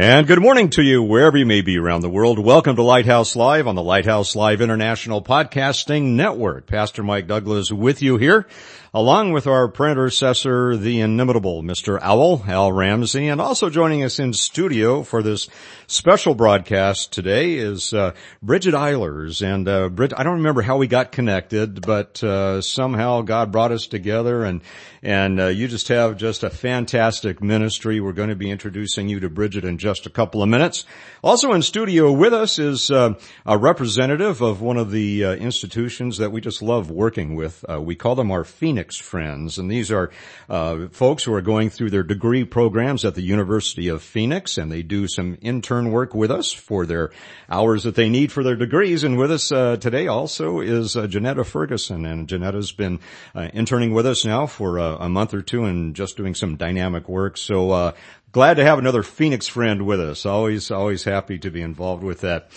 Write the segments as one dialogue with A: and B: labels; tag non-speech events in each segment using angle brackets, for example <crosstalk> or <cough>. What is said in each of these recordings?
A: And good morning to you wherever you may be around the world. Welcome to Lighthouse Live on the Lighthouse Live International Podcasting Network. Pastor Mike Douglas with you here, along with our predecessor, the inimitable Mr. Owl, Al Ramsey, and also joining us in studio for this special broadcast today is uh, Bridgette Eilers. And uh, Brit, I don't remember how we got connected, but uh, somehow God brought us together, and and uh, you just have just a fantastic ministry. We're going to be introducing you to Bridgette in just a couple of minutes. Also in studio with us is uh, a representative of one of the uh, institutions that we just love working with. we call them our Phoenix friends, and these are folks who are going through their degree programs at the University of Phoenix, and they do some intern work with us for their hours that they need for their degrees. And with us uh, today also is uh, Janetta Ferguson, and Janetta's been uh, interning with us now for uh, a month or two and just doing some dynamic work. So uh, glad to have another Phoenix friend with us. Always, always happy to be involved with that.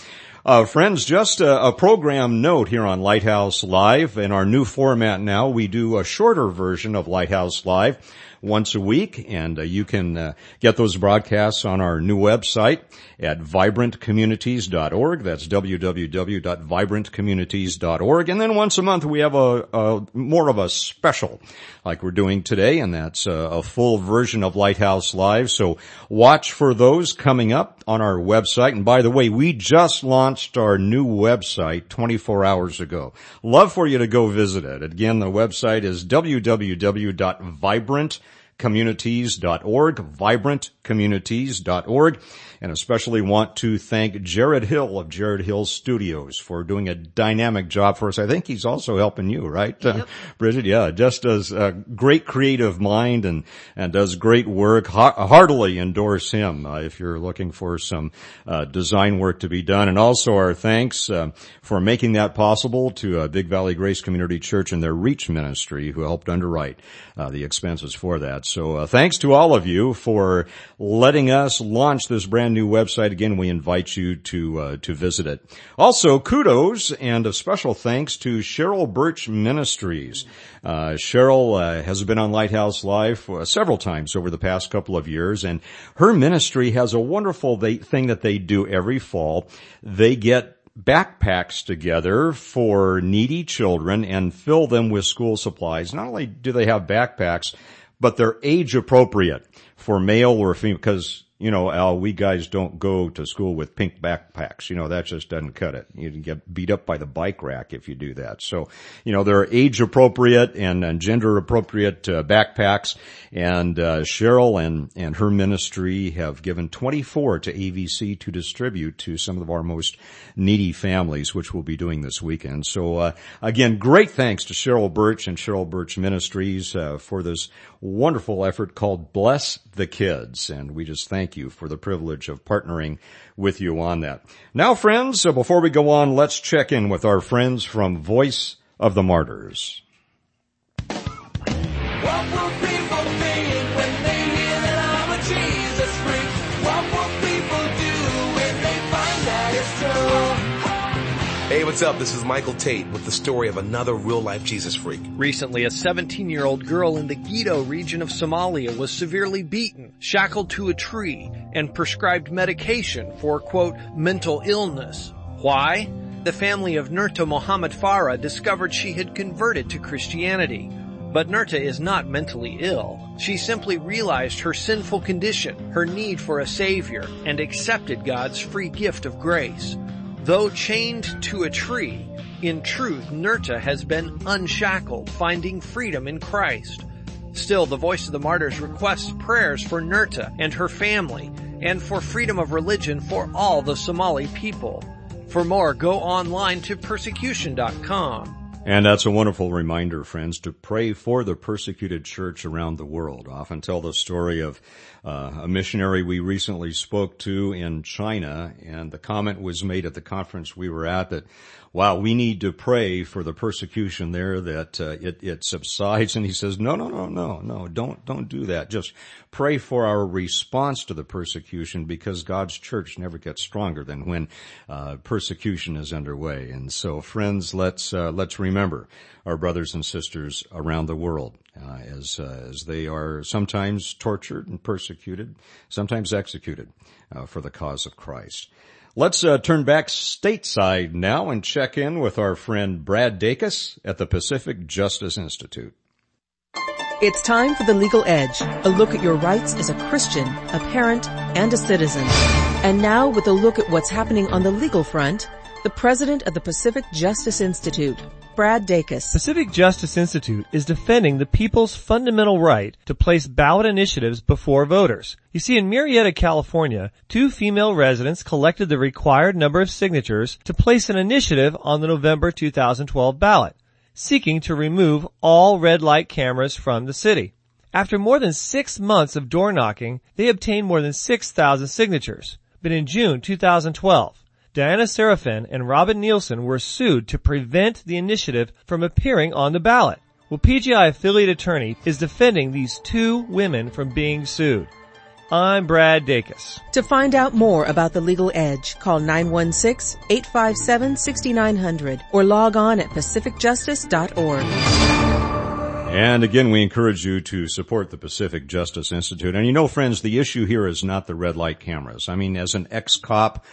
A: Uh, friends, just a, a, program note here on Lighthouse Live. In our new format now, we do a shorter version of Lighthouse Live once a week, and uh, you can uh, get those broadcasts on our new website at vibrantcommunities.org. That's www.vibrantcommunities.org. And then once a month we have a, a more of a special like we're doing today, and that's a, a full version of Lighthouse Live. So watch for those coming up on our website. And by the way, we just launched our new website 24 hours ago. Love for you to go visit it. Again, the website is www.vibrantcommunities.org, vibrantcommunities.org and especially want to thank Jared Hill of Jared Hill Studios for doing a dynamic job for us. I think he's also helping you, right, uh, yep. uh, Bridgette? Yeah, just does a great creative mind and and does great work. heartily endorse him uh, if you're looking for some uh, design work to be done. And also our thanks uh, for making that possible to uh, Big Valley Grace Community Church and their Reach Ministry, who helped underwrite the expenses for that. So thanks to all of you for letting us launch this brand brand new website. Again, we invite you to uh, to visit it. Also, kudos and a special thanks to Cheryl Birch Ministries. Uh, Cheryl uh, has been on Lighthouse Live several times over the past couple of years, and her ministry has a wonderful they, thing that they do every fall. They get backpacks together for needy children and fill them with school supplies. Not only do they have backpacks, but they're age appropriate for male or female because you know, Al, we guys don't go to school with pink backpacks. You know, that just doesn't cut it. You can get beat up by the bike rack if you do that. So, you know, there are age appropriate and, and gender appropriate uh, backpacks and uh, Cheryl and, and her ministry have given 24 to AVC to distribute to some of our most needy families, which we'll be doing this weekend. So, uh, again, great thanks to Cheryl Birch and Cheryl Birch Ministries uh, for this wonderful effort called Bless the Kids. And we just thank thank you for the privilege of partnering with you on that. Now friends, so before we go on, let's check in with our friends from Voice of the Martyrs.
B: What's up? This is Michael Tate with the story of another real life Jesus freak.
C: Recently, a 17 year old girl in the Gedo region of Somalia was severely beaten, shackled to a tree, and prescribed medication for quote, mental illness. Why? The family of Nurta Mohammed Farah discovered she had converted to Christianity. But Nurta is not mentally ill. She simply realized her sinful condition, her need for a savior, and accepted God's free gift of grace. Though chained to a tree, in truth, Nurta has been unshackled, finding freedom in Christ. Still, the Voice of the Martyrs requests prayers for Nurta and her family, and for freedom of religion for all the Somali people. For more, go online to persecution.com.
A: And that's a wonderful reminder, friends, to pray for the persecuted church around the world. I often tell the story of uh, a missionary we recently spoke to in China, and the comment was made at the conference we were at that wow, we need to pray for the persecution there that uh, it, it subsides. And he says, no, no, no, no, no, don't, don't do that. Just pray for our response to the persecution because God's church never gets stronger than when uh, persecution is underway. And so, friends, let's uh, let's remember our brothers and sisters around the world uh, as uh, as they are sometimes tortured and persecuted, sometimes executed uh, for the cause of Christ. Let's uh, turn back stateside now and check in with our friend Brad Dacus at the Pacific Justice Institute.
D: It's time for the legal edge, a look at your rights as a Christian, a parent, and a citizen. And now with a look at what's happening on the legal front, the president of the Pacific Justice Institute, Brad Dacus.
E: Pacific Justice Institute is defending the people's fundamental right to place ballot initiatives before voters. You see, in Murrieta, California, two female residents collected the required number of signatures to place an initiative on the November 2012 ballot, seeking to remove all red light cameras from the city. After more than six months of door knocking, they obtained more than 6,000 signatures. But in June 2012, Diana Serafin and Robin Nielsen were sued to prevent the initiative from appearing on the ballot. Well, PJI affiliate attorney is defending these two women from being sued. I'm Brad Dacus.
D: To find out more about the legal edge, call 916-857-6900 or log on at pacificjustice.org.
A: And again, we encourage you to support the Pacific Justice Institute. And you know, friends, the issue here is not the red light cameras. I mean, as an ex-cop,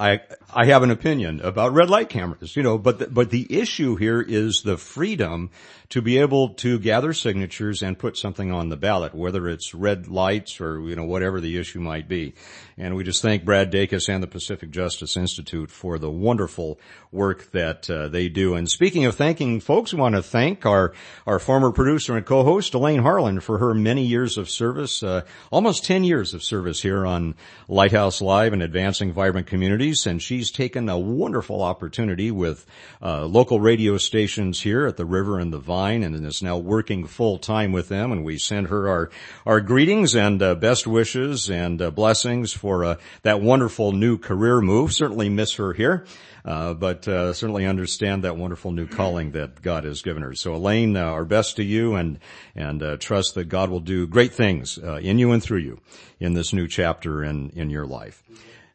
A: I I have an opinion about red light cameras, you know, but the, but the issue here is the freedom to be able to gather signatures and put something on the ballot, whether it's red lights or, you know, whatever the issue might be. And we just thank Brad Dacus and the Pacific Justice Institute for the wonderful work that uh, they do. And speaking of thanking folks, we want to thank our, our former producer and co-host, Elaine Harlan, for her many years of service, uh, almost 10 years of service here on Lighthouse Live and advancing vibrant communities. And she's taken a wonderful opportunity with uh, local radio stations here at the river and the Vine and is now working full time with them. And we send her our, our greetings and uh, best wishes and uh, blessings for uh, that wonderful new career move. Certainly miss her here. Uh, but uh, certainly understand that wonderful new calling that God has given her. So, Elaine, uh, our best to you, and and trust that God will do great things in you and through you in this new chapter in in your life.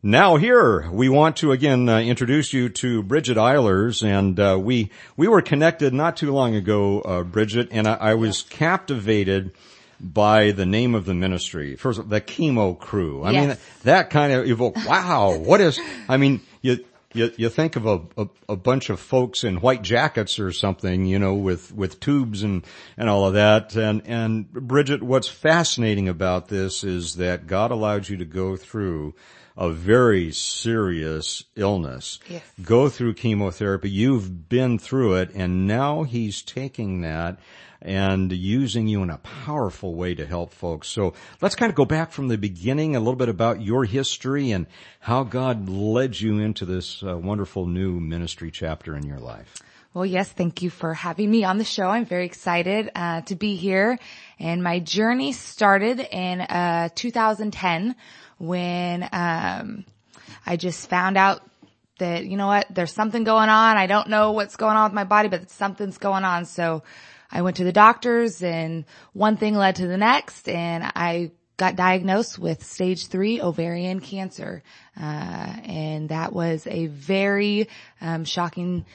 A: Now here, we want to again uh, introduce you to Bridgette Eilers, and uh, we we were connected not too long ago, uh, Bridgette, and I, I, was captivated by the name of the ministry. First, the Chemo Crew. I yes. mean, that kind of evoke. Wow, what is? I mean, you. You, you think of a, a, a bunch of folks in white jackets or something, you know, with, with tubes and, and all of that. And, and Bridgette, what's fascinating about this is that God allowed you to go through a very serious illness, yes. go through chemotherapy. You've been through it and now he's taking that and using you in a powerful way to help folks. So let's kind of go back from the beginning, a little bit about your history and how God led you into this uh, wonderful new ministry chapter in your life.
F: Well, yes, thank you for having me on the show. I'm very excited uh, to be here. And my journey started in uh, 2010 when um, I just found out that you know what, there's something going on. I don't know what's going on with my body, but something's going on. So I went to the doctors, and one thing led to the next, and I got diagnosed with stage three ovarian cancer, uh, and that was a very um, shocking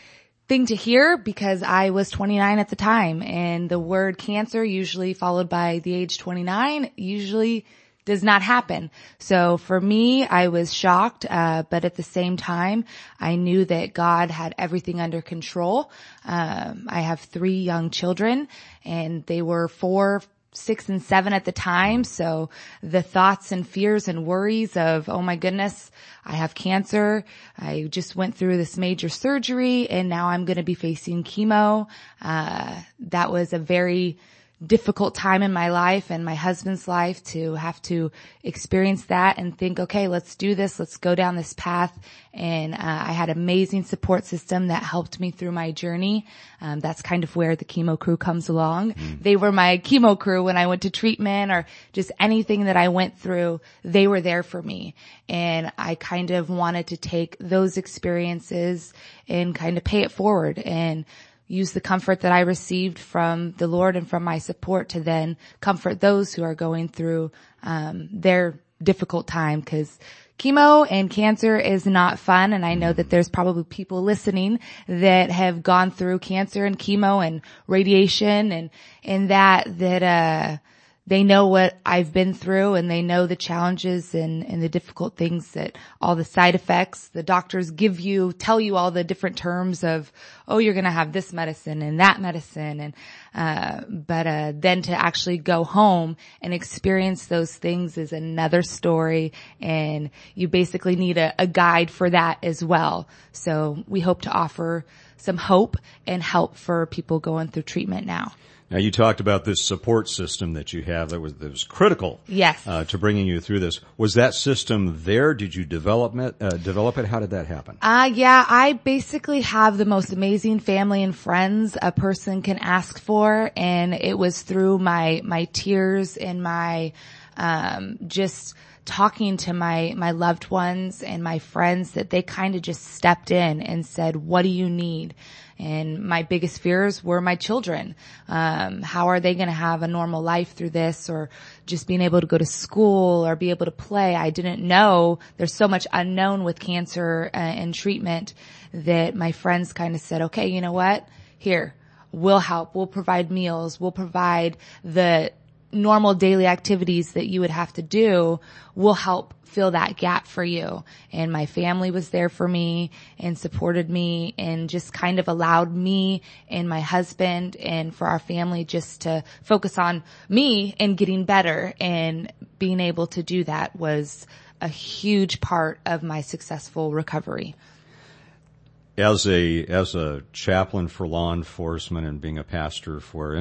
F: thing to hear because I was 29 at the time and the word cancer usually followed by the age 29 usually does not happen. So for me, I was shocked, uh, but at the same time, I knew that God had everything under control. Um, I have three young children and they were four, six and seven at the time. So the thoughts and fears and worries of, oh my goodness, I have cancer. I just went through this major surgery and now I'm going to be facing chemo. Uh, that was a very difficult time in my life and my husband's life to have to experience that and think, okay, let's do this. Let's go down this path. And uh, I had amazing support system that helped me through my journey. Um, that's kind of where the chemo crew comes along. Mm. They were my chemo crew when I went to treatment or just anything that I went through. They were there for me. And I kind of wanted to take those experiences and kind of pay it forward and use the comfort that I received from the Lord and from my support to then comfort those who are going through um, their difficult time because chemo and cancer is not fun. And I know that there's probably people listening that have gone through cancer and chemo and radiation and and that that uh they know what I've been through and they know the challenges and, and the difficult things that all the side effects the doctors give you, tell you all the different terms of, oh, you're going to have this medicine and that medicine. And, uh, but, uh, then to actually go home and experience those things is another story. And you basically need a, a guide for that as well. So we hope to offer some hope and help for people going through treatment now.
A: Now you talked about this support system that you have that was, that was critical.
F: Yes.
A: Uh, to bringing you through this. Was that system there? Did you develop it, uh, develop it? How did that happen?
F: Uh, yeah, I basically have the most amazing family and friends a person can ask for. And it was through my, my tears and my, um, just, talking to my, my loved ones and my friends that they kind of just stepped in and said, what do you need? And my biggest fears were my children. Um, how are they going to have a normal life through this or just being able to go to school or be able to play? I didn't know there's so much unknown with cancer uh, and treatment that my friends kind of said, okay, you know what? Here, we'll help. We'll provide meals. We'll provide the normal daily activities that you would have to do will help fill that gap for you. And my family was there for me and supported me and just kind of allowed me and my husband and for our family just to focus on me and getting better and being able to do that was a huge part of my successful recovery
A: as a as a chaplain for law enforcement and being a pastor for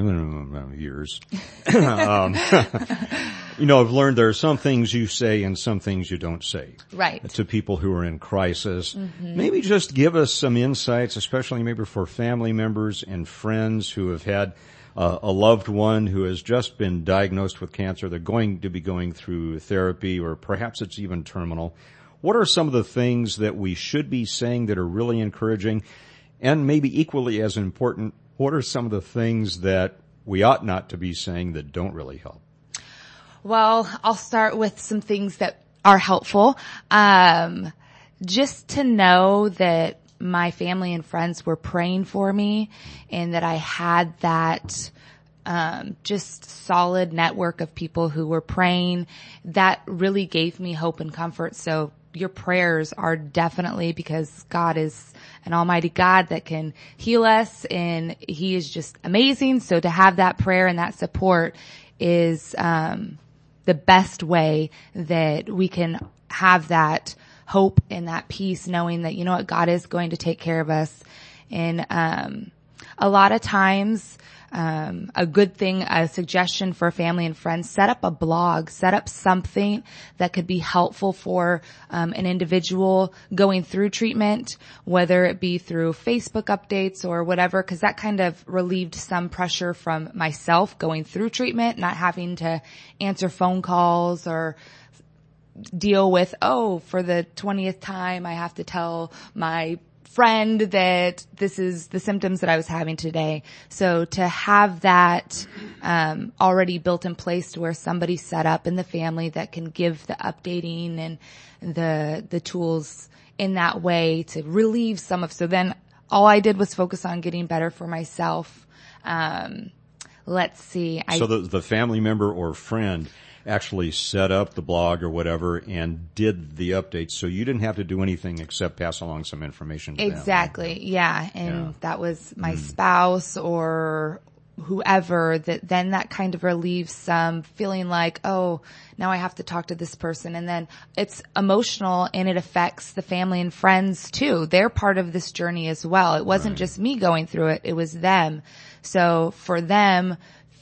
A: years, <laughs> um, <laughs> you know, I've learned there are some things you say and some things you don't say.
F: Right.
A: To people who are in crisis. Mm-hmm. Maybe just give us some insights, especially maybe for family members and friends who have had uh, a loved one who has just been diagnosed with cancer. They're going to be going through therapy or perhaps it's even terminal. What are some of the things that we should be saying that are really encouraging? And maybe equally as important, what are some of the things that we ought not to be saying that don't really help?
F: Well, I'll start with some things that are helpful. Um, just to know that my family and friends were praying for me and that I had that um, just solid network of people who were praying that really gave me hope and comfort. So your prayers are definitely because God is an almighty God that can heal us and he is just amazing. So to have that prayer and that support is, um, the best way that we can have that hope and that peace knowing that, you know what, God is going to take care of us. And, um, a lot of times, um, a good thing, a suggestion for family and friends, set up a blog, set up something that could be helpful for um, an individual going through treatment, whether it be through Facebook updates or whatever, because that kind of relieved some pressure from myself going through treatment, not having to answer phone calls or deal with, oh, for the 20th time, I have to tell my friend that this is the symptoms that I was having today. So to have that um, already built in place to where somebody set up in the family that can give the updating and the the tools in that way to relieve some of. So then all I did was focus on getting better for myself. Um, let's see.
A: I, so the the family member or friend actually set up the blog or whatever and did the updates. So you didn't have to do anything except pass along some information to them.
F: Exactly. Yeah. And
A: Yeah.
F: that was my mm. spouse or whoever that then that kind of relieves some feeling like, oh, now I have to talk to this person. And then it's emotional and it affects the family and friends too. They're part of this journey as well. It wasn't just me going through it. It was them. So for them,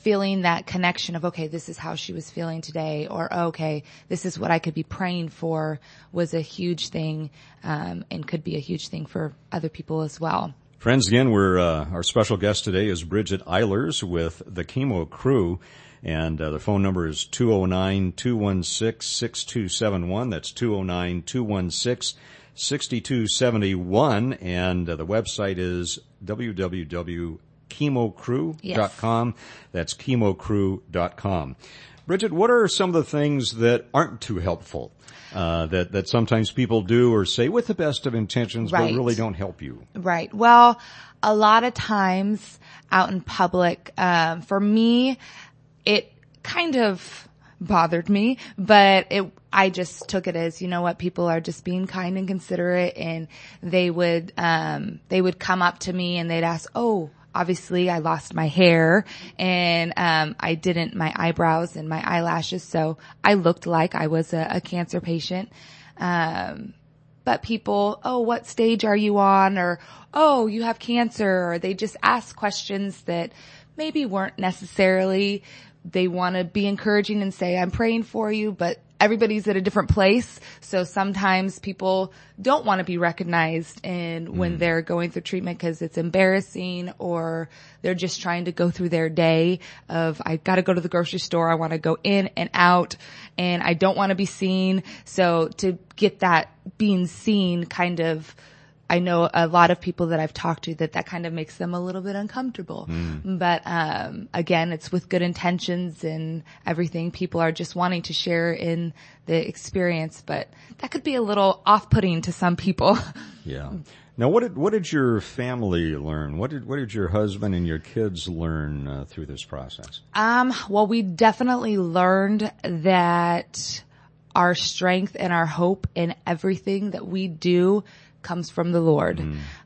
F: feeling that connection of, okay, this is how she was feeling today, or okay, this is what I could be praying for was a huge thing, um, and could be a huge thing for other people as well.
A: Friends, again, we're, uh, our special guest today is Bridgette Eilers with the Chemo Crew. And uh, the phone number is 209-216-6271. That's 209-216-6271. And uh, the website is www.chemocrew.com. That's chemocrew.com. Bridgette, what are some of the things that aren't too helpful? Uh, that, that sometimes people do or say with the best of intentions,
F: Right.
A: but really don't help you.
F: Right. Well, a lot of times out in public, um, for me, it kind of bothered me, but it, I just took it as, you know what, people are just being kind and considerate and they would, um, they would come up to me and they'd ask, oh, obviously I lost my hair and, um, I didn't, my eyebrows and my eyelashes. So I looked like I was a, a cancer patient. Um, but people, oh, what stage are you on? Or, oh, you have cancer. Or they just ask questions that maybe weren't necessarily, they want to be encouraging and say, I'm praying for you, but everybody's at a different place. So sometimes people don't want to be recognized and when mm. they're going through treatment because it's embarrassing or they're just trying to go through their day of, I gotta go to the grocery store. I want to go in and out and I don't want to be seen. So to get that being seen kind of, I know a lot of people that I've talked to that that kind of makes them a little bit uncomfortable. But um, again, it's with good intentions and everything. People are just wanting to share in the experience, but that could be a little off-putting to some people. <laughs>
A: Yeah. Now, what did what did your family learn? What did what did your husband and your kids learn uh, through this process?
F: Um, well, we definitely learned that our strength and our hope in everything that we do comes from the Lord.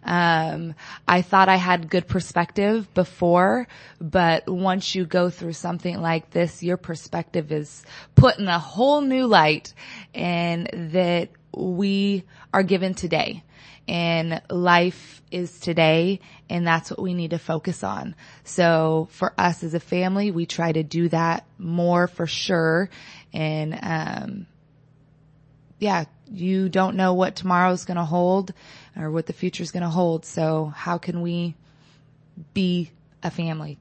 F: Um, I thought I had good perspective before, but once you go through something like this, your perspective is put in a whole new light and that we are given today and life is today and that's what we need to focus on. So for us as a family, we try to do that more for sure. And, um, yeah, you don't know what tomorrow's going to hold or what the future's going to hold. So how can we be a family?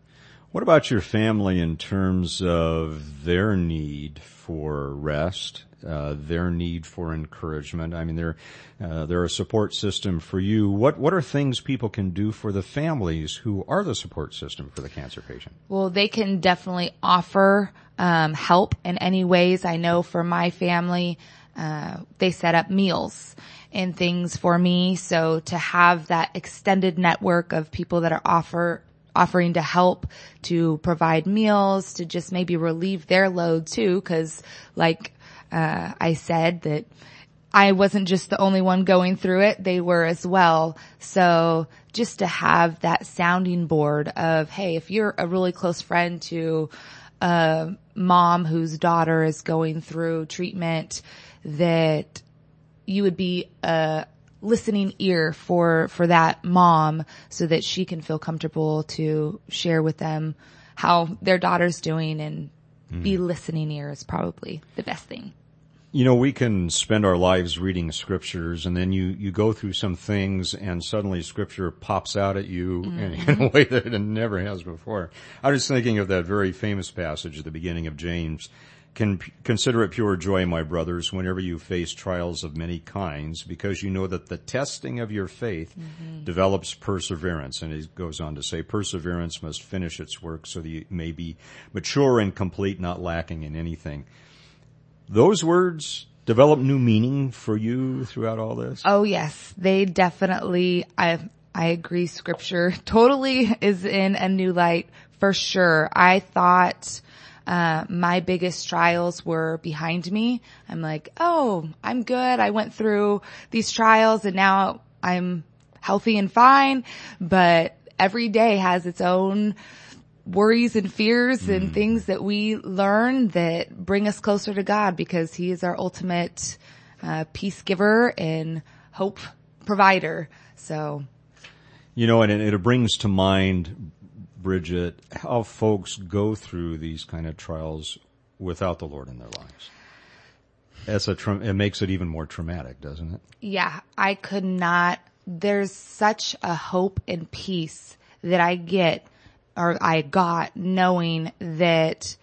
A: What about your family in terms of their need for rest, uh, their need for encouragement? I mean, they're uh, they're a support system for you. What what are things people can do for the families who are the support system for the cancer patient?
F: Well, they can definitely offer um, help in any ways. I know for my family, uh, they set up meals and things for me. So to have that extended network of people that are offer offering to help to provide meals to just maybe relieve their load too, because like uh, I said that. I wasn't just the only one going through it. They were as well. So just to have that sounding board of, hey, if you're a really close friend to a mom whose daughter is going through treatment, that you would be a listening ear for, for that mom so that she can feel comfortable to share with them how their daughter's doing and hmm. be listening ear is probably the best thing.
A: You know, we can spend our lives reading scriptures and then you, you go through some things and suddenly scripture pops out at you in, in a mm-hmm. way that it never has before. I was thinking of that very famous passage at the beginning of James. Can consider it pure joy, my brothers, whenever you face trials of many kinds, because you know that the testing of your faith mm-hmm. develops perseverance. And he goes on to say, perseverance must finish its work so that you may be mature and complete, not lacking in anything those words develop new meaning for you throughout all this?
F: Oh yes, they definitely, I, I agree scripture <laughs> totally is in a new light for sure. I thought, uh, my biggest trials were behind me. I'm like, oh, I'm good. I went through these trials and now I'm healthy and fine. But every day has its own worries and fears mm. and things that we learn that bring us closer to God because He is our ultimate uh, peace giver and hope provider. So,
A: you know, and it, it brings to mind, Bridgette, how folks go through these kind of trials without the Lord in their lives. That's a tra- it makes it even more traumatic, doesn't it?
F: Yeah, I could not. There's such a hope and peace that I get or I got knowing that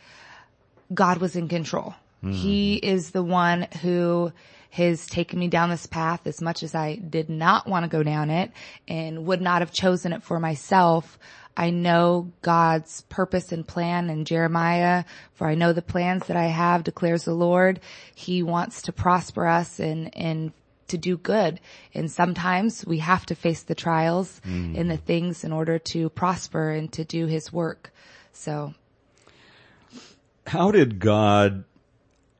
F: God was in control. Mm. He is the one who has taken me down this path as much as I did not want to go down it and would not have chosen it for myself. I know God's purpose and plan in Jeremiah, for I know the plans that I have, declares the Lord. He wants to prosper us and, and to do good. And sometimes we have to face the trials mm. and the things in order to prosper and to do his work. So.
A: How did God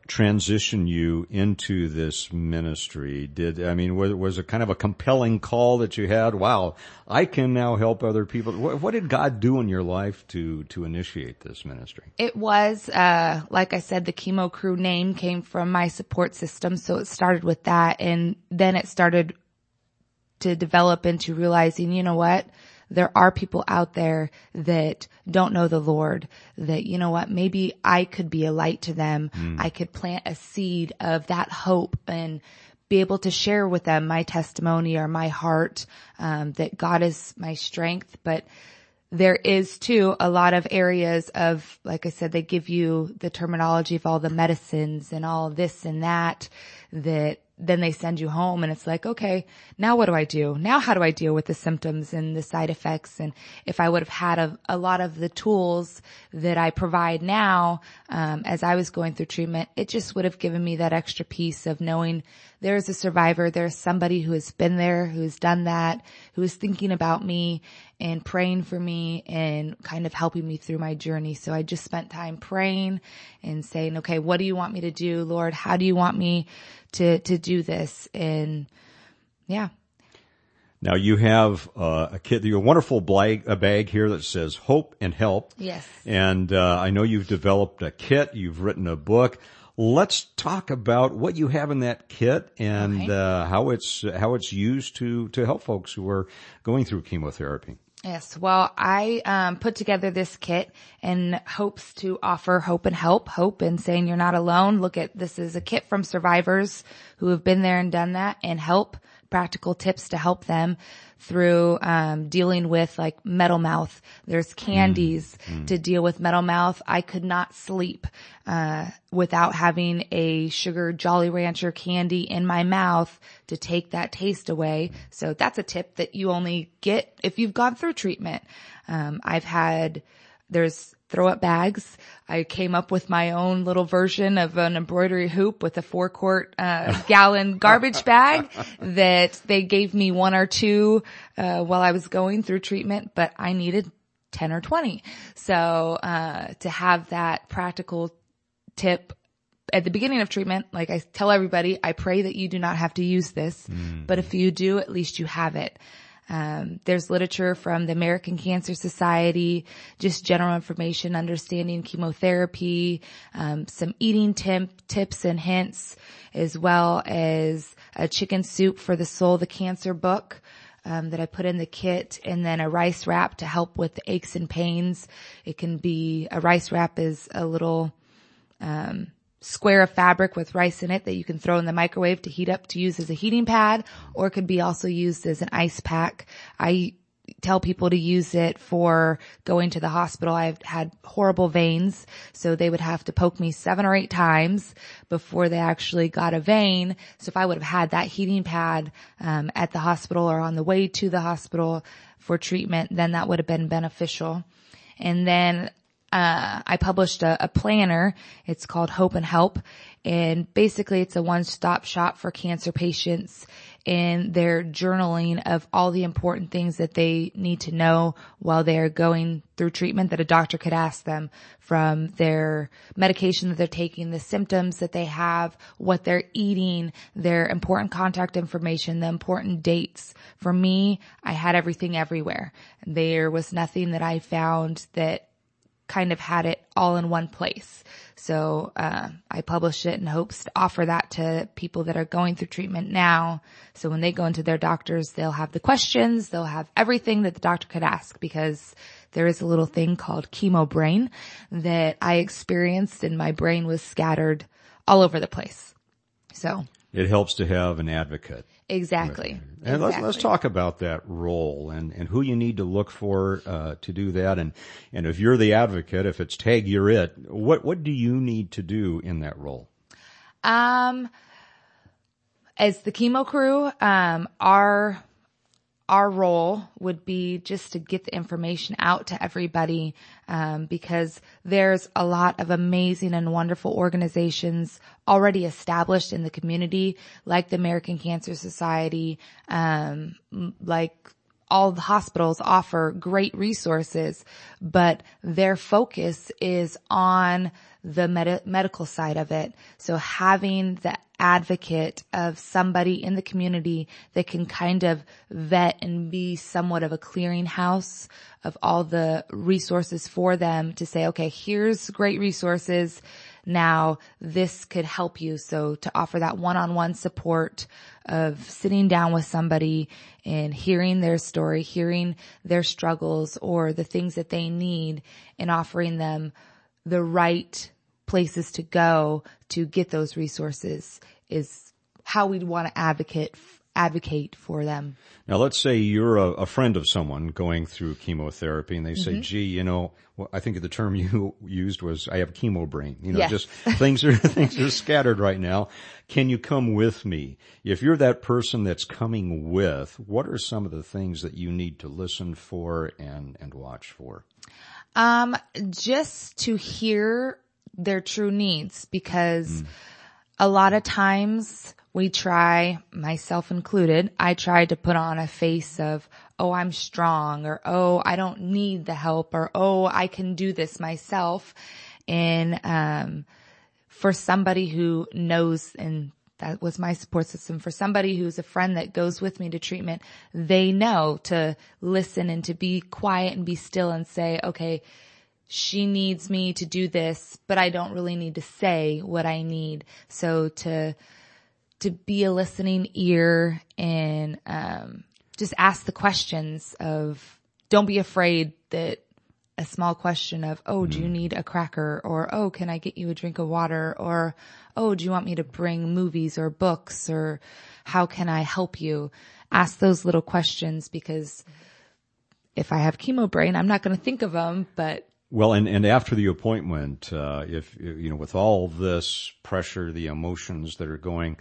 A: transition you into this ministry? Did, I mean, was, was it kind of a compelling call that you had? Wow, I can now help other people. What, what did God do in your life to, to initiate this ministry?
F: It was, uh, like I said, the chemo crew name came from my support system. So it started with that. And then it started to develop into realizing, you know what? There are people out there that don't know the Lord that, you know what, maybe I could be a light to them. Mm. I could plant a seed of that hope and be able to share with them my testimony or my heart, um, that God is my strength, but there is too a lot of areas of, like I said, they give you the terminology of all the medicines and all this and that, that then they send you home and it's like, okay, now what do I do? Now how do I deal with the symptoms and the side effects? And if I would have had a, a lot of the tools that I provide now, um, as I was going through treatment, it just would have given me that extra piece of knowing there's a survivor, there's somebody who has been there, who's done that, who is thinking about me and praying for me and kind of helping me through my journey. So I just spent time praying and saying, okay, what do you want me to do, Lord? How do you want me to, to do this? And yeah.
A: Now you have uh, a kit, your wonderful bag, a bag here that says hope and help.
F: Yes.
A: And uh, I know you've developed a kit. You've written a book. Let's talk about what you have in that kit and okay. uh, how it's how it's used to to help folks who are going through chemotherapy.
F: Yes. Well, I um, put together this kit in hopes to offer hope and help, hope and saying you're not alone. Look at this is a kit from survivors who have been there and done that and help practical tips to help them through um, dealing with like metal mouth. There's candies mm, mm. to deal with metal mouth. I could not sleep uh, without having a sugar Jolly Rancher candy in my mouth to take that taste away. So that's a tip that you only get if you've gone through treatment. Um, I've had there's throw up bags. I came up with my own little version of an embroidery hoop with a four quart uh, <laughs> gallon garbage bag that they gave me one or two uh, while I was going through treatment, but I needed 10 or 20. So uh, to have that practical tip at the beginning of treatment, like I tell everybody, I pray that you do not have to use this, mm. but if you do, at least you have it. Um, there's literature from the American Cancer Society, just general information, understanding chemotherapy, um, some eating tip, tips and hints, as well as a chicken soup for the soul, the cancer book. Um, that I put in the kit and then a rice wrap to help with aches and pains. It can be, a rice wrap is a little, um, square of fabric with rice in it that you can throw in the microwave to heat up to use as a heating pad or it could be also used as an ice pack. I tell people to use it for going to the hospital. I've had horrible veins, so they would have to poke me seven or eight times before they actually got a vein. So if I would have had that heating pad um, at the hospital or on the way to the hospital for treatment, then that would have been beneficial. And then uh, I published a, a, planner. It's called Hope and Help. And basically it's a one-stop shop for cancer patients in their journaling of all the important things that they need to know while they're going through treatment that a doctor could ask them from their medication that they're taking, the symptoms that they have, what they're eating, their important contact information, the important dates. For me, I had everything everywhere. There was nothing that I found that kind of had it all in one place. So uh, I published it in hopes to offer that to people that are going through treatment now. So when they go into their doctors, they'll have the questions, they'll have everything that the doctor could ask because there is a little thing called chemo brain that I experienced and my brain was scattered all over the place. So
A: it helps to have an advocate.
F: Exactly.
A: And
F: exactly.
A: let's let's talk about that role and and who you need to look for uh, to do that. And and if you're the advocate, if it's tag you're it, what what do you need to do in that role?
F: Um, as the chemo crew, um, our our role would be just to get the information out to everybody um, because there's a lot of amazing and wonderful organizations already established in the community, like the American Cancer Society, um, like all the hospitals offer great resources, but their focus is on the med- medical side of it. So having the advocate of somebody in the community that can kind of vet and be somewhat of a clearinghouse of all the resources for them to say, okay, here's great resources. Now this could help you. So to offer that one-on-one support of sitting down with somebody and hearing their story, hearing their struggles or the things that they need and offering them the right places to go to get those resources is how we'd want to advocate advocate for them.
A: Now let's say you're a, a friend of someone going through chemotherapy and they say, mm-hmm. gee, you know, well, I think the term <laughs> you used was, I have chemo brain. You know,
F: yes.
A: just things are, <laughs> things are scattered right now. Can you come with me? If you're that person that's coming with, what are some of the things that you need to listen for and, and watch for?
F: Um, just to hear their true needs because mm. a lot of times we try, myself included, I try to put on a face of, oh, I'm strong or, oh, I don't need the help or, oh, I can do this myself. And, um, for somebody who knows and that was my support system for somebody who's a friend that goes with me to treatment. They know to listen and to be quiet and be still and say, okay, she needs me to do this, but I don't really need to say what I need. So to, to be a listening ear and, um, just ask the questions of don't be afraid that a small question of, oh, do you mm. need a cracker? Or, oh, can I get you a drink of water? Or, oh, do you want me to bring movies or books? Or how can I help you? Ask those little questions because if I have chemo brain, I'm not going to think of them, but
A: well, and, and after the appointment, uh, if, you know, with all this pressure, the emotions that are going,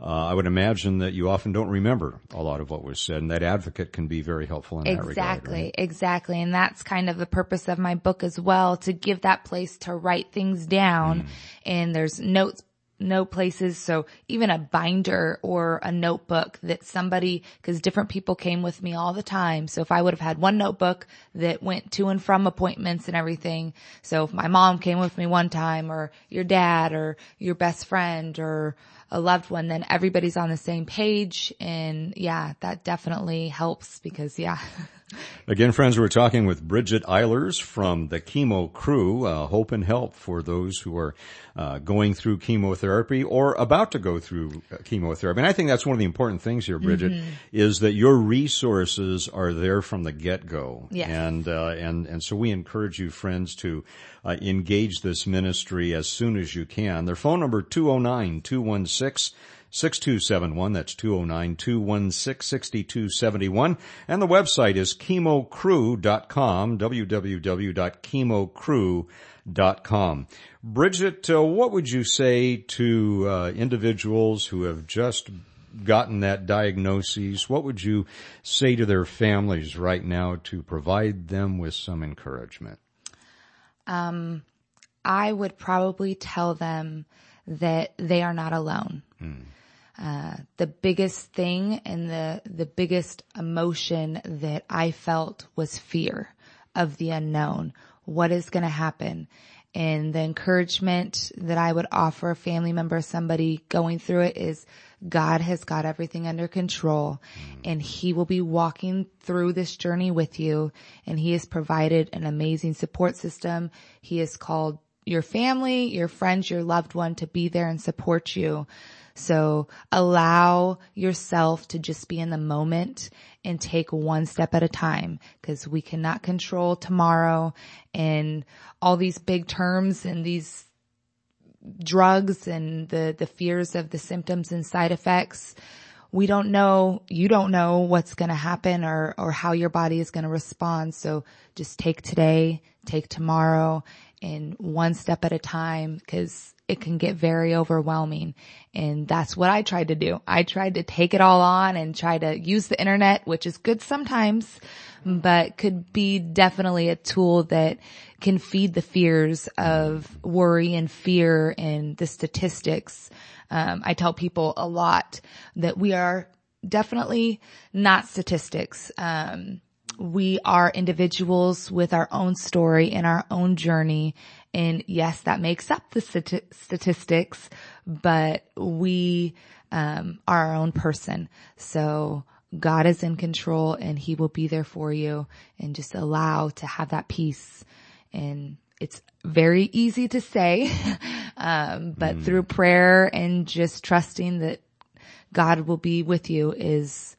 A: uh, I would imagine that you often don't remember a lot of what was said, and that advocate can be very helpful in
F: exactly,
A: that regard.
F: Exactly, right? exactly. And that's kind of the purpose of my book as well, to give that place to write things down. Mm. And there's notes no places. So even a binder or a notebook that somebody, cause different people came with me all the time. So if I would have had one notebook that went to and from appointments and everything. So if my mom came with me one time or your dad or your best friend or a loved one, then everybody's on the same page. And yeah, that definitely helps because yeah. <laughs>
A: Again, friends, we're talking with Bridgette Eilers from the Chemo Crew, uh, Hope and Help for those who are uh, going through chemotherapy or about to go through uh, chemotherapy. And I think that's one of the important things here, Bridgette, mm-hmm. is that your resources are there from the get-go.
F: Yes.
A: And, uh, and, and so we encourage you, friends, to uh, engage this ministry as soon as you can. Their phone number, 209 216 6271. That's 209-216-6271. And the website is chemocrew.com, www.chemocrew.com. Bridgette, uh, what would you say to uh, individuals who have just gotten that diagnosis? What would you say to their families right now to provide them with some encouragement?
F: Um, I would probably tell them that they are not alone. Uh, the biggest thing and the, the biggest emotion that I felt was fear of the unknown. What is going to happen? And the encouragement that I would offer a family member, somebody going through it is God has got everything under control and he will be walking through this journey with you and he has provided an amazing support system. He has called your family, your friends, your loved one to be there and support you. So allow yourself to just be in the moment and take one step at a time because we cannot control tomorrow and all these big terms and these drugs and the, the fears of the symptoms and side effects. We don't know, you don't know what's going to happen or, or how your body is going to respond. So just take today, take tomorrow and one step at a time because it can get very overwhelming. And that's what I tried to do. I tried to take it all on and try to use the internet, which is good sometimes, but could be definitely a tool that can feed the fears of worry and fear and the statistics. Um, I tell people a lot that we are definitely not statistics. Um, we are individuals with our own story and our own journey. And yes, that makes up the stati- statistics, but we um, are our own person. So God is in control and he will be there for you and just allow to have that peace. And it's very easy to say, <laughs> um, but through prayer and just trusting that God will be with you is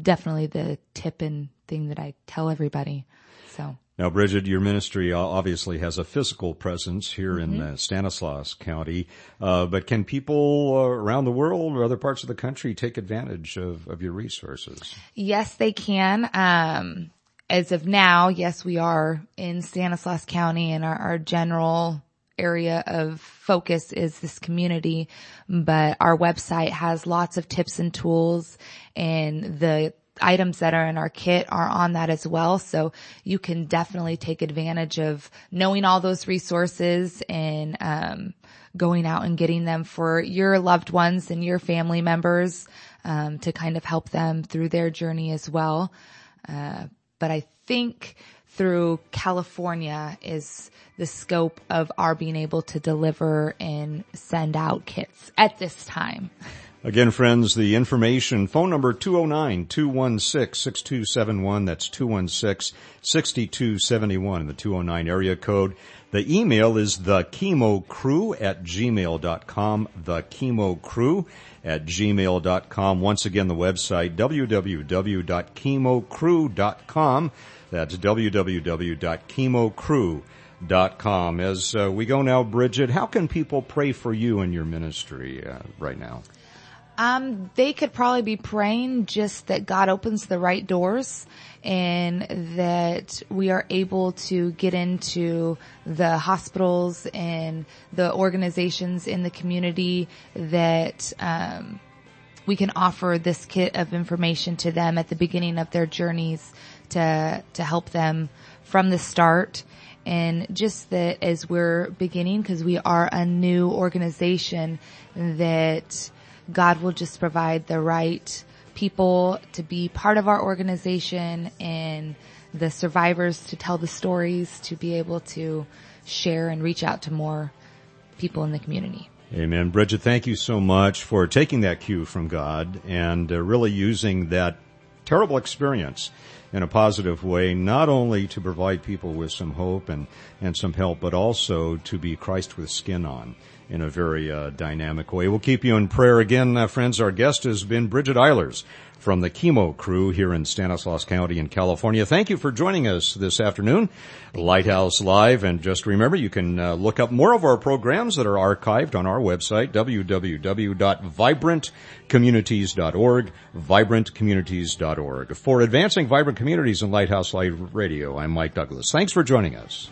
F: definitely the tip and thing that I tell everybody. So.
A: Now, Bridgette, your ministry obviously has a physical presence here in uh, Stanislaus County, uh, but can people uh, around the world or other parts of the country take advantage of, of your resources?
F: Yes, they can. Um, as of now, yes, we are in Stanislaus County and our, our general area of focus is this community, but our website has lots of tips and tools and the items that are in our kit are on that as well. So you can definitely take advantage of knowing all those resources and, um, going out and getting them for your loved ones and your family members, um, to kind of help them through their journey as well. Uh, but I think through California is the scope of our being able to deliver and send out kits at this time.
A: Again, friends, the information, phone number 209-216-6271. That's 216-6271, the 209 area code. The email is the chemo crew at gmail.com, the chemo crew at gmail.com. Once again, the website, www.chemocrew.com. That's www.chemocrew.com. As uh, we go now, Bridgette, how can people pray for you and your ministry uh, right now?
F: Um, they could probably be praying just that God opens the right doors and that we are able to get into the hospitals and the organizations in the community that, um, we can offer this kit of information to them at the beginning of their journeys to, to help them from the start. And just that as we're beginning, cause we are a new organization that, God will just provide the right people to be part of our organization and the survivors to tell the stories to be able to share and reach out to more people in the community.
A: Amen. Bridgette, thank you so much for taking that cue from God and uh, really using that terrible experience in a positive way, not only to provide people with some hope and, and some help, but also to be Christ with skin on in a very uh, dynamic way. We'll keep you in prayer again, uh, friends. Our guest has been Bridgette Eilers from the Chemo Crew here in Stanislaus County in California. Thank you for joining us this afternoon, Lighthouse Live. And just remember, you can uh, look up more of our programs that are archived on our website, www.vibrantcommunities.org, vibrantcommunities.org. For advancing vibrant communities in Lighthouse Live Radio, I'm Mike Douglas. Thanks for joining us.